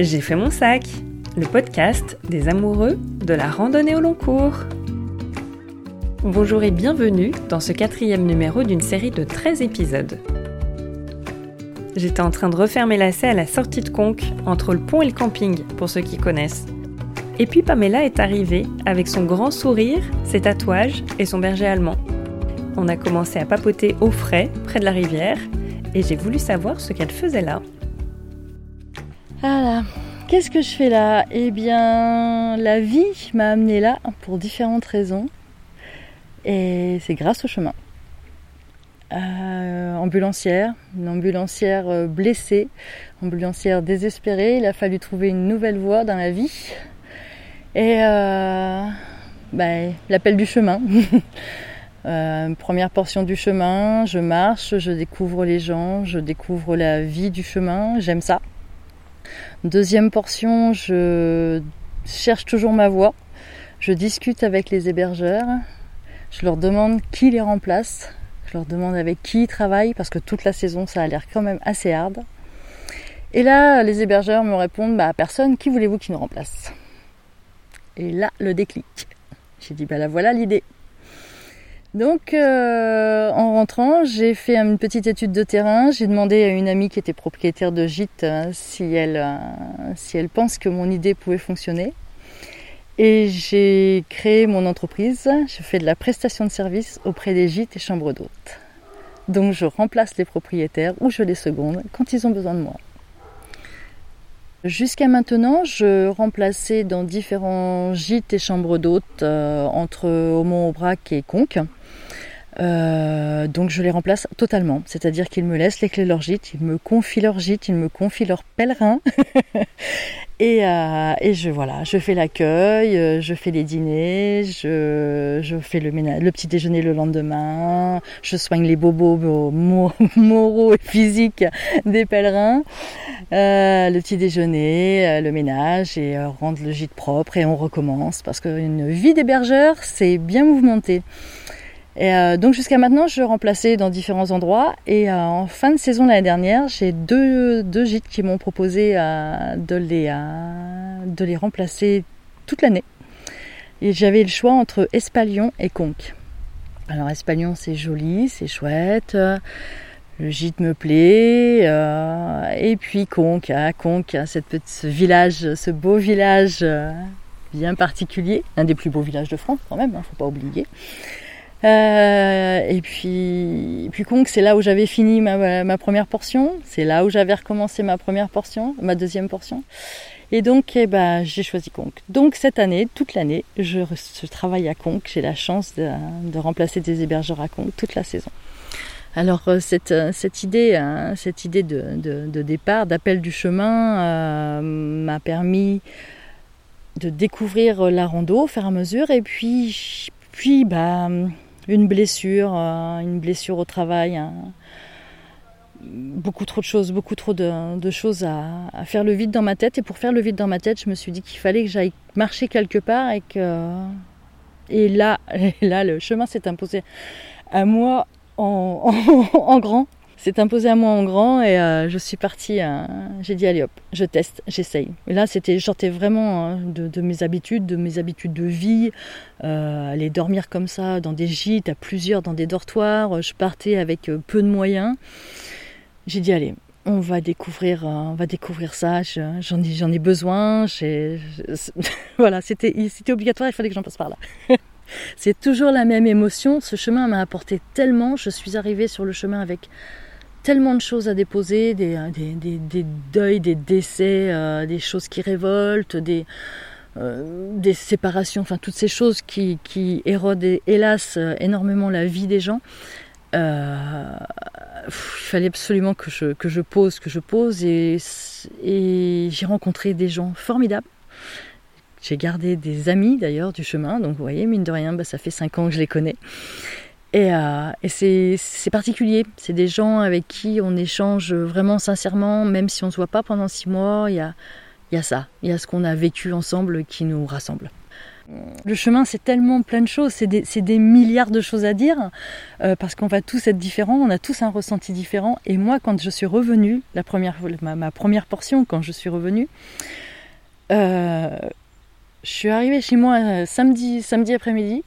J'ai fait mon sac, le podcast des amoureux de la randonnée au long cours. Bonjour et bienvenue dans ce quatrième numéro d'une série de 13 épisodes. J'étais en train de refaire mes lacets à la sortie de Conques, entre le pont et le camping, pour ceux qui connaissent. Et puis Pamela est arrivée avec son grand sourire, ses tatouages et son berger allemand. On a commencé à papoter au frais, près de la rivière, et j'ai voulu savoir ce qu'elle faisait là. Voilà. Qu'est-ce que je fais là? Eh bien, la vie m'a amené là pour différentes raisons. Et c'est grâce au chemin. Euh, ambulancière, une ambulancière euh, blessée, ambulancière désespérée. Il a fallu trouver une nouvelle voie dans la vie. Et euh, ben, l'appel du chemin. première portion du chemin, je marche, je découvre les gens, je découvre la vie du chemin, j'aime ça. Deuxième portion, je cherche toujours ma voie. Je discute avec les hébergeurs. Je leur demande qui les remplace. Je leur demande avec qui ils travaillent parce que toute la saison ça a l'air quand même assez hard. Et là, les hébergeurs me répondent bah personne, qui voulez-vous qui nous remplace? Et là, le déclic. J'ai dit bah là voilà l'idée. Donc euh, en rentrant, j'ai fait une petite étude de terrain. J'ai demandé à une amie qui était propriétaire de gîte euh, si, elle, euh, si elle pense que mon idée pouvait fonctionner. Et j'ai créé mon entreprise. Je fais de la prestation de services auprès des gîtes et chambres d'hôtes. Donc je remplace les propriétaires ou je les seconde quand ils ont besoin de moi. Jusqu'à maintenant, je remplaçais dans différents gîtes et chambres d'hôtes entre Aumont-Aubrac et Conques. Euh, donc je les remplace totalement, c'est-à-dire qu'ils me laissent les clés de leur gîte, ils me confient leur gîte, ils me confient leur pèlerin, et, euh, et, je voilà, je fais l'accueil, euh, je fais les dîners, je, fais le, petit déjeuner le lendemain, je soigne les bobos moraux et physiques des pèlerins, le petit déjeuner, le ménage et rendre le gîte propre et on recommence parce qu'une vie d'hébergeur c'est bien mouvementé. Et euh, donc jusqu'à maintenant, je remplaçais dans différents endroits. Et euh, en fin de saison l'année dernière, j'ai deux, deux gîtes qui m'ont proposé euh, de, les, de les remplacer toute l'année. Et j'avais le choix entre Espalion et Conques. Alors Espalion, c'est joli, c'est chouette. Le gîte me plaît. et puis Conques, à Conques, cette petite, ce village, ce beau village bien particulier, un des plus beaux villages de France quand même, hein, faut pas oublier. Euh, et puis, puis Conques, c'est là où j'avais fini ma, première portion. C'est là où j'avais recommencé ma première portion, ma deuxième portion. Et donc, eh ben, j'ai choisi Conques. Donc cette année, toute l'année, je, travaille à Conques. J'ai la chance de, remplacer des hébergeurs à Conques toute la saison. Alors euh, cette, euh, cette idée, cette idée de, de, départ, d'appel du chemin, m'a permis de découvrir la rando au fur et à mesure. Et puis, puis bah, une blessure, euh, une blessure au travail, beaucoup trop de choses, beaucoup trop de, choses à, faire le vide dans ma tête. Et pour faire le vide dans ma tête, je me suis dit qu'il fallait que j'aille marcher quelque part et que et là, là, le chemin s'est imposé à moi en grand c'est imposé à moi en grand et euh, je suis partie. Euh, j'ai dit allez hop, je teste, j'essaye. Et là, c'était, vraiment hein, de, mes habitudes, de mes habitudes de vie. Euh, aller dormir comme ça dans des gîtes, à plusieurs, dans des dortoirs. Je partais avec peu de moyens. J'ai dit allez, on va découvrir, on va découvrir ça. J'en ai, j'en ai besoin. voilà, c'était, c'était obligatoire. Il fallait que j'en passe par là. C'est toujours la même émotion. Ce chemin m'a apporté tellement. Je suis arrivée sur le chemin avec tellement de choses à déposer, des, euh, des, deuils, des décès, euh, des choses qui révoltent, des, euh, des séparations, enfin toutes ces choses qui, érodent hélas énormément la vie des gens. il fallait absolument que je, que je pose, que je pose et, j'ai rencontré des gens formidables. J'ai gardé des amis d'ailleurs du chemin, donc vous voyez, mine de rien, bah, ça fait cinq ans que je les connais. Et, euh, c'est particulier. C'est des gens avec qui on échange vraiment sincèrement, même si on ne se voit pas pendant six mois. Il y a, ça. Il y a ce qu'on a vécu ensemble qui nous rassemble. Le chemin, c'est tellement plein de choses, c'est des, milliards de choses à dire, euh, parce qu'on va tous être différents, on a tous un ressenti différent. Et moi, quand je suis revenue, la première, ma, première portion, quand je suis revenue, euh, je suis arrivée chez moi samedi après-midi,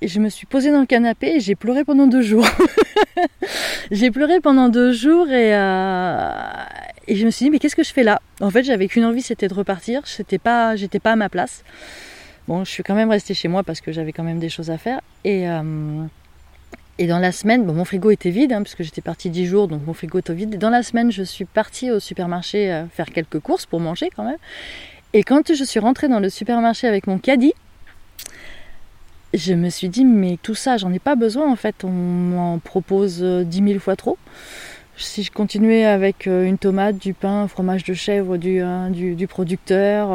et je me suis posée dans le canapé et j'ai pleuré pendant deux jours. j'ai pleuré pendant deux jours et, et je me suis dit mais qu'est-ce que je fais là? En fait, j'avais qu'une envie, c'était de repartir. J'étais pas, pas à ma place. Bon, je suis quand même restée chez moi parce que j'avais quand même des choses à faire. Et, euh, et dans la semaine, bon, mon frigo était vide, hein, puisque j'étais partie 10 jours, donc mon frigo était vide. Et dans la semaine, je suis partie au supermarché euh, faire quelques courses pour manger quand même. Et quand je suis rentrée dans le supermarché avec mon caddie, je me suis dit, mais tout ça, j'en ai pas besoin en fait. On m'en propose 10 euh, 000 fois trop. Si je continuais avec une tomate, du pain, fromage de chèvre du, du, du producteur,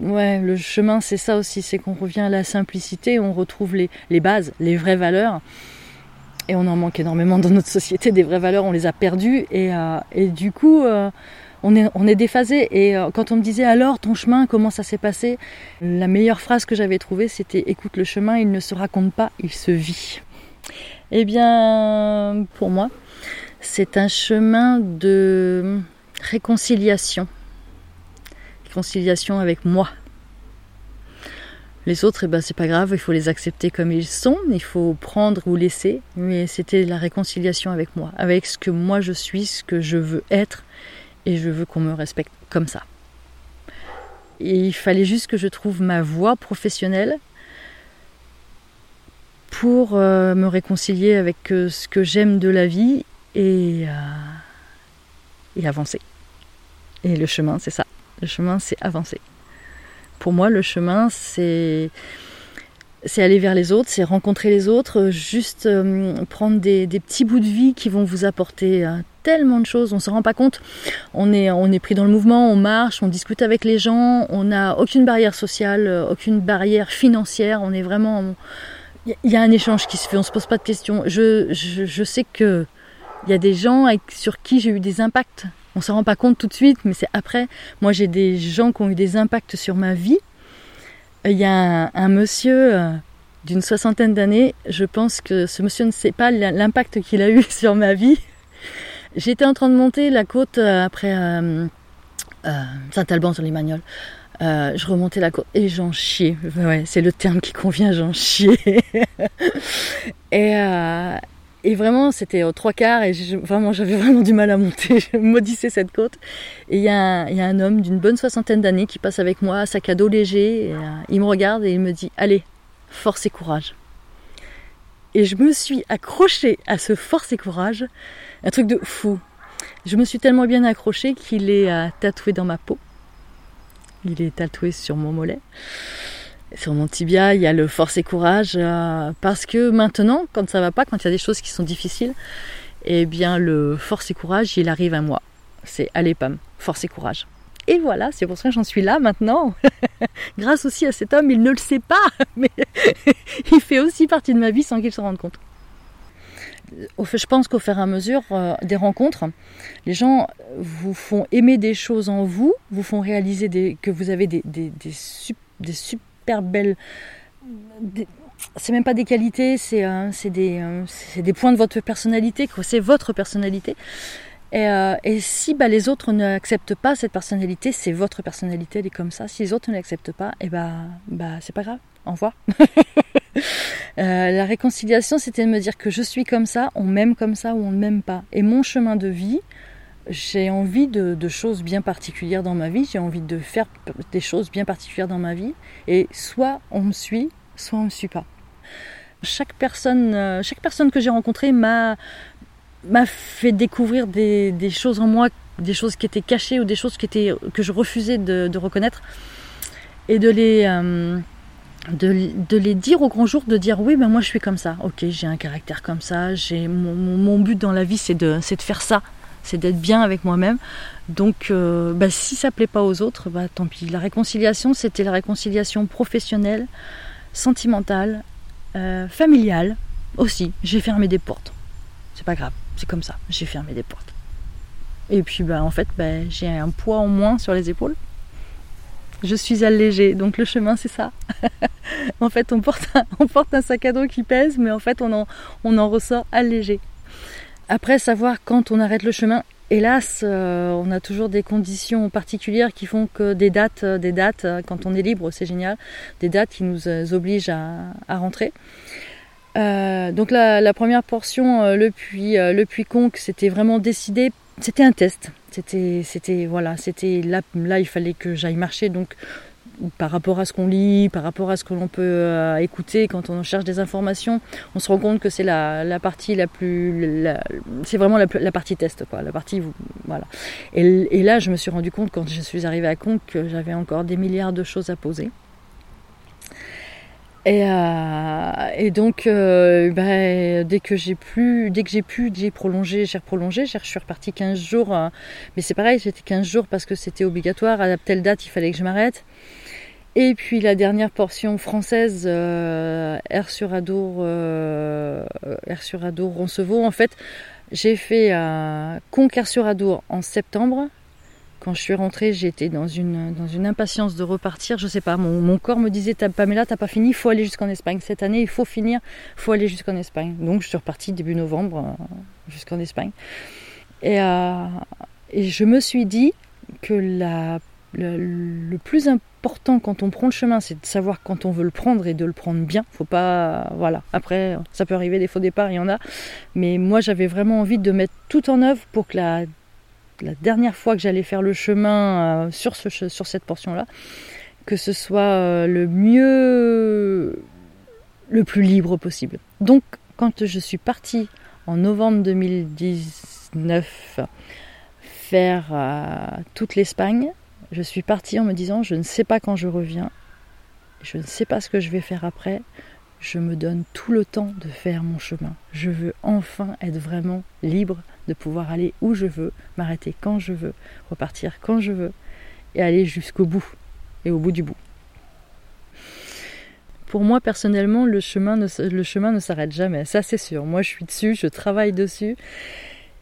Ouais, le chemin, c'est ça aussi, c'est qu'on revient à la simplicité, on retrouve les, bases, les vraies valeurs. Et on en manque énormément dans notre société, des vraies valeurs, on les a perdues. Et, euh, du coup, euh, on, est, déphasé. Et euh, quand on me disait alors ton chemin, comment ça s'est passé? La meilleure phrase que j'avais trouvée, c'était écoute, le chemin, il ne se raconte pas, il se vit. Eh bien, pour moi, c'est un chemin de réconciliation réconciliation avec moi. Les autres, eh ben, c'est pas grave, il faut les accepter comme ils sont, il faut prendre ou laisser, mais c'était la réconciliation avec moi, avec ce que moi je suis, ce que je veux être, et je veux qu'on me respecte comme ça. Et il fallait juste que je trouve ma voie professionnelle pour euh, me réconcilier avec euh, ce que j'aime de la vie et, euh, et avancer. Et le chemin, c'est ça. Le chemin, c'est avancer. Pour moi, le chemin, c'est c'est aller vers les autres, c'est rencontrer les autres, juste prendre des, petits bouts de vie qui vont vous apporter tellement de choses. On ne se rend pas compte. On est, on est pris dans le mouvement, on marche, on discute avec les gens, on n'a aucune barrière sociale, euh, aucune barrière financière. On est vraiment. Il y a un échange qui se fait, on ne se pose pas de questions. Je, je, sais que il y a des gens sur qui j'ai eu des impacts on se rend pas compte tout de suite, mais c'est après. Moi, j'ai des gens qui ont eu des impacts sur ma vie. Il y a un, monsieur euh, d'une soixantaine d'années, je pense que ce monsieur ne sait pas l'impact qu'il a eu sur ma vie. J'étais en train de monter la côte euh, après euh, Saint-Alban sur les Magnols. je remontais la côte et j'en chiais. C'est le terme qui convient, j'en chiais. et, vraiment, c'était aux trois quarts et vraiment, j'avais vraiment du mal à monter. Je maudissais cette côte. Et il y, a un homme d'une bonne soixantaine d'années qui passe avec moi, sac à dos léger. Euh, il me regarde et il me dit Allez, force et courage. Et je me suis accrochée à ce force et courage, un truc de fou. Je me suis tellement bien accrochée qu'il est euh, tatoué dans ma peau. Il est tatoué sur mon mollet sur mon tibia, il y a le force et courage, euh, parce que maintenant, quand ça va pas, quand il y a des choses qui sont difficiles, eh bien le force et courage, il arrive à moi. C'est allez Pam, force et courage. Et voilà, c'est pour ça que j'en suis là maintenant. Grâce aussi à cet homme, il ne le sait pas, mais il fait aussi partie de ma vie sans qu'il se rende compte. Je pense qu'au fur et à mesure euh, des rencontres, les gens vous font aimer des choses en vous, vous font réaliser que vous avez des, des, super belle. C'est même pas des qualités, c'est euh, euh, des, points de votre personnalité, c'est votre personnalité. Et, euh, et, si bah, les autres n'acceptent pas cette personnalité, c'est votre personnalité, elle est comme ça. Si les autres ne l'acceptent pas, et eh bah, bah c'est pas grave, au revoir. la réconciliation, c'était de me dire que je suis comme ça, on m'aime comme ça ou on ne m'aime pas. Et mon chemin de vie, j'ai envie de, choses bien particulières dans ma vie, j'ai envie de faire des choses bien particulières dans ma vie, et soit on me suit, soit on ne me suit pas. Chaque personne, euh, chaque personne que j'ai rencontrée m'a m'a fait découvrir des, choses en moi, des choses qui étaient cachées ou des choses qui étaient, que je refusais de, reconnaître, et de les euh, de, les dire au grand jour, de dire oui, ben moi je suis comme ça, ok, j'ai un caractère comme ça, j'ai mon, but dans la vie c'est de, de faire ça, c'est d'être bien avec moi-même. Donc, euh, bah, si ça plaît pas aux autres, bah, tant pis. La réconciliation, c'était la réconciliation professionnelle, sentimentale, euh, familiale aussi. J'ai fermé des portes. C'est pas grave, c'est comme ça. J'ai fermé des portes. Et puis, bah, en fait, bah, j'ai un poids en moins sur les épaules. Je suis allégée. Donc le chemin, c'est ça. en fait, on porte, un, on porte un sac à dos qui pèse, mais en fait, on en, on en ressort allégé. Après, savoir quand on arrête le chemin, hélas, euh, on a toujours des conditions particulières qui font que des dates, euh, des dates, euh, quand on est libre, c'est génial, des dates qui nous obligent à, rentrer. Donc la, première portion, le puits, le puits Conque, c'était vraiment décidé, c'était un test. C'était, c'était voilà, c'était là, là, il fallait que j'aille marcher, donc par rapport à ce qu'on lit, par rapport à ce que l'on peut euh, écouter quand on cherche des informations, on se rend compte que c'est la, partie la plus, c'est vraiment la, partie test, quoi, la partie voilà. Et, là, je me suis rendu compte quand je suis arrivée à Conques que j'avais encore des milliards de choses à poser. Et, euh, donc, euh, ben, dès que j'ai pu, dès que j'ai pu, j'ai prolongé, j'ai prolongé, je suis repartie 15 jours. mais c'est pareil, j'étais 15 jours parce que c'était obligatoire. À telle date, il fallait que je m'arrête. Et puis la dernière portion française, euh, Air sur Adour, euh, Air sur Adour, Roncevaux. En fait, j'ai fait Conquer sur Adour en septembre. Quand je suis rentrée, j'étais dans une, dans une impatience de repartir. Je sais pas, mon, corps me disait Pamela, t'as pas fini, il faut aller jusqu'en Espagne. Cette année, il faut finir, il faut aller jusqu'en Espagne. Donc je suis repartie début novembre euh, jusqu'en Espagne. Et, et je me suis dit que la le, plus important quand on prend le chemin, c'est de savoir quand on veut le prendre et de le prendre bien. Faut pas, voilà. Après, ça peut arriver des faux départs, il y en a. Mais moi, j'avais vraiment envie de mettre tout en œuvre pour que la, la dernière fois que j'allais faire le chemin euh, sur, ce, sur cette portion-là, que ce soit euh, le mieux, le plus libre possible. Donc, quand je suis partie en novembre 2019 faire euh, toute l'Espagne, je suis partie en me disant je ne sais pas quand je reviens, je ne sais pas ce que je vais faire après, je me donne tout le temps de faire mon chemin. Je veux enfin être vraiment libre de pouvoir aller où je veux, m'arrêter quand je veux, repartir quand je veux et aller jusqu'au bout et au bout du bout. Pour moi personnellement, le chemin ne, s'arrête jamais, ça c'est sûr. Moi je suis dessus, je travaille dessus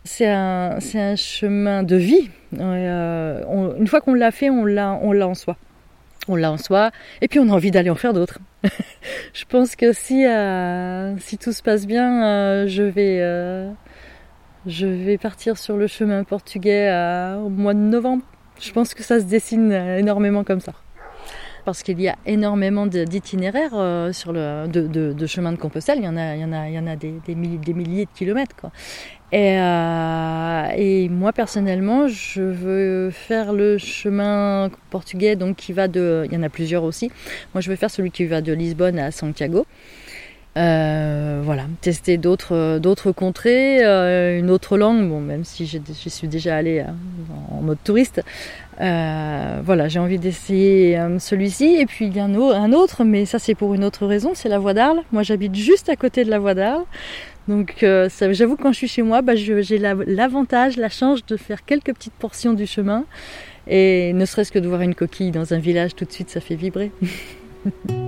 c'est un, chemin de vie. Euh, une fois qu'on l'a fait, on l'a, on l'a en soi. On l'a en soi, et puis on a envie d'aller en faire d'autres. je pense que si, euh, si tout se passe bien, euh, je, vais, je vais partir sur le chemin portugais au mois de novembre. Je pense que ça se dessine énormément comme ça parce qu'il y a énormément d'itinéraires euh, sur le de, de, de, chemin de Compostelle. Il y en a, il y en a, il y en a des, des, milliers, des milliers de kilomètres. Quoi. Et, euh, et, moi personnellement, je veux faire le chemin portugais, donc qui va de, il y en a plusieurs aussi. Moi, je veux faire celui qui va de Lisbonne à Santiago. Euh, voilà, tester d'autres d'autres contrées, euh, une autre langue. Bon, même si je suis déjà allée hein, en mode touriste, euh, voilà, j'ai envie d'essayer celui-ci. Et puis il y a un autre, mais ça c'est pour une autre raison, c'est la Voie d'Arles. Moi, j'habite juste à côté de la Voie d'Arles. Donc j'avoue que quand je suis chez moi, bah, j'ai l'avantage, la chance de faire quelques petites portions du chemin. Et ne serait-ce que de voir une coquille dans un village, tout de suite, ça fait vibrer.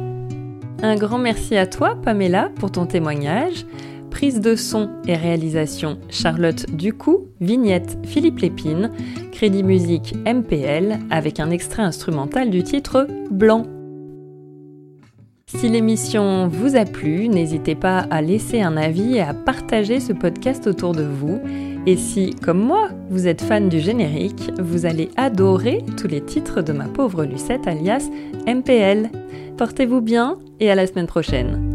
Un grand merci à toi, Pamela, pour ton témoignage. Prise de son et réalisation Charlotte Ducou, vignette Philippe Lépine, crédit musique MPL avec un extrait instrumental du titre Blanc. Si l'émission vous a plu, n'hésitez pas à laisser un avis et à partager ce podcast autour de vous. Et si, comme moi, vous êtes fan du générique, vous allez adorer tous les titres de ma pauvre Lucette alias MPL. Portez-vous bien et à la semaine prochaine.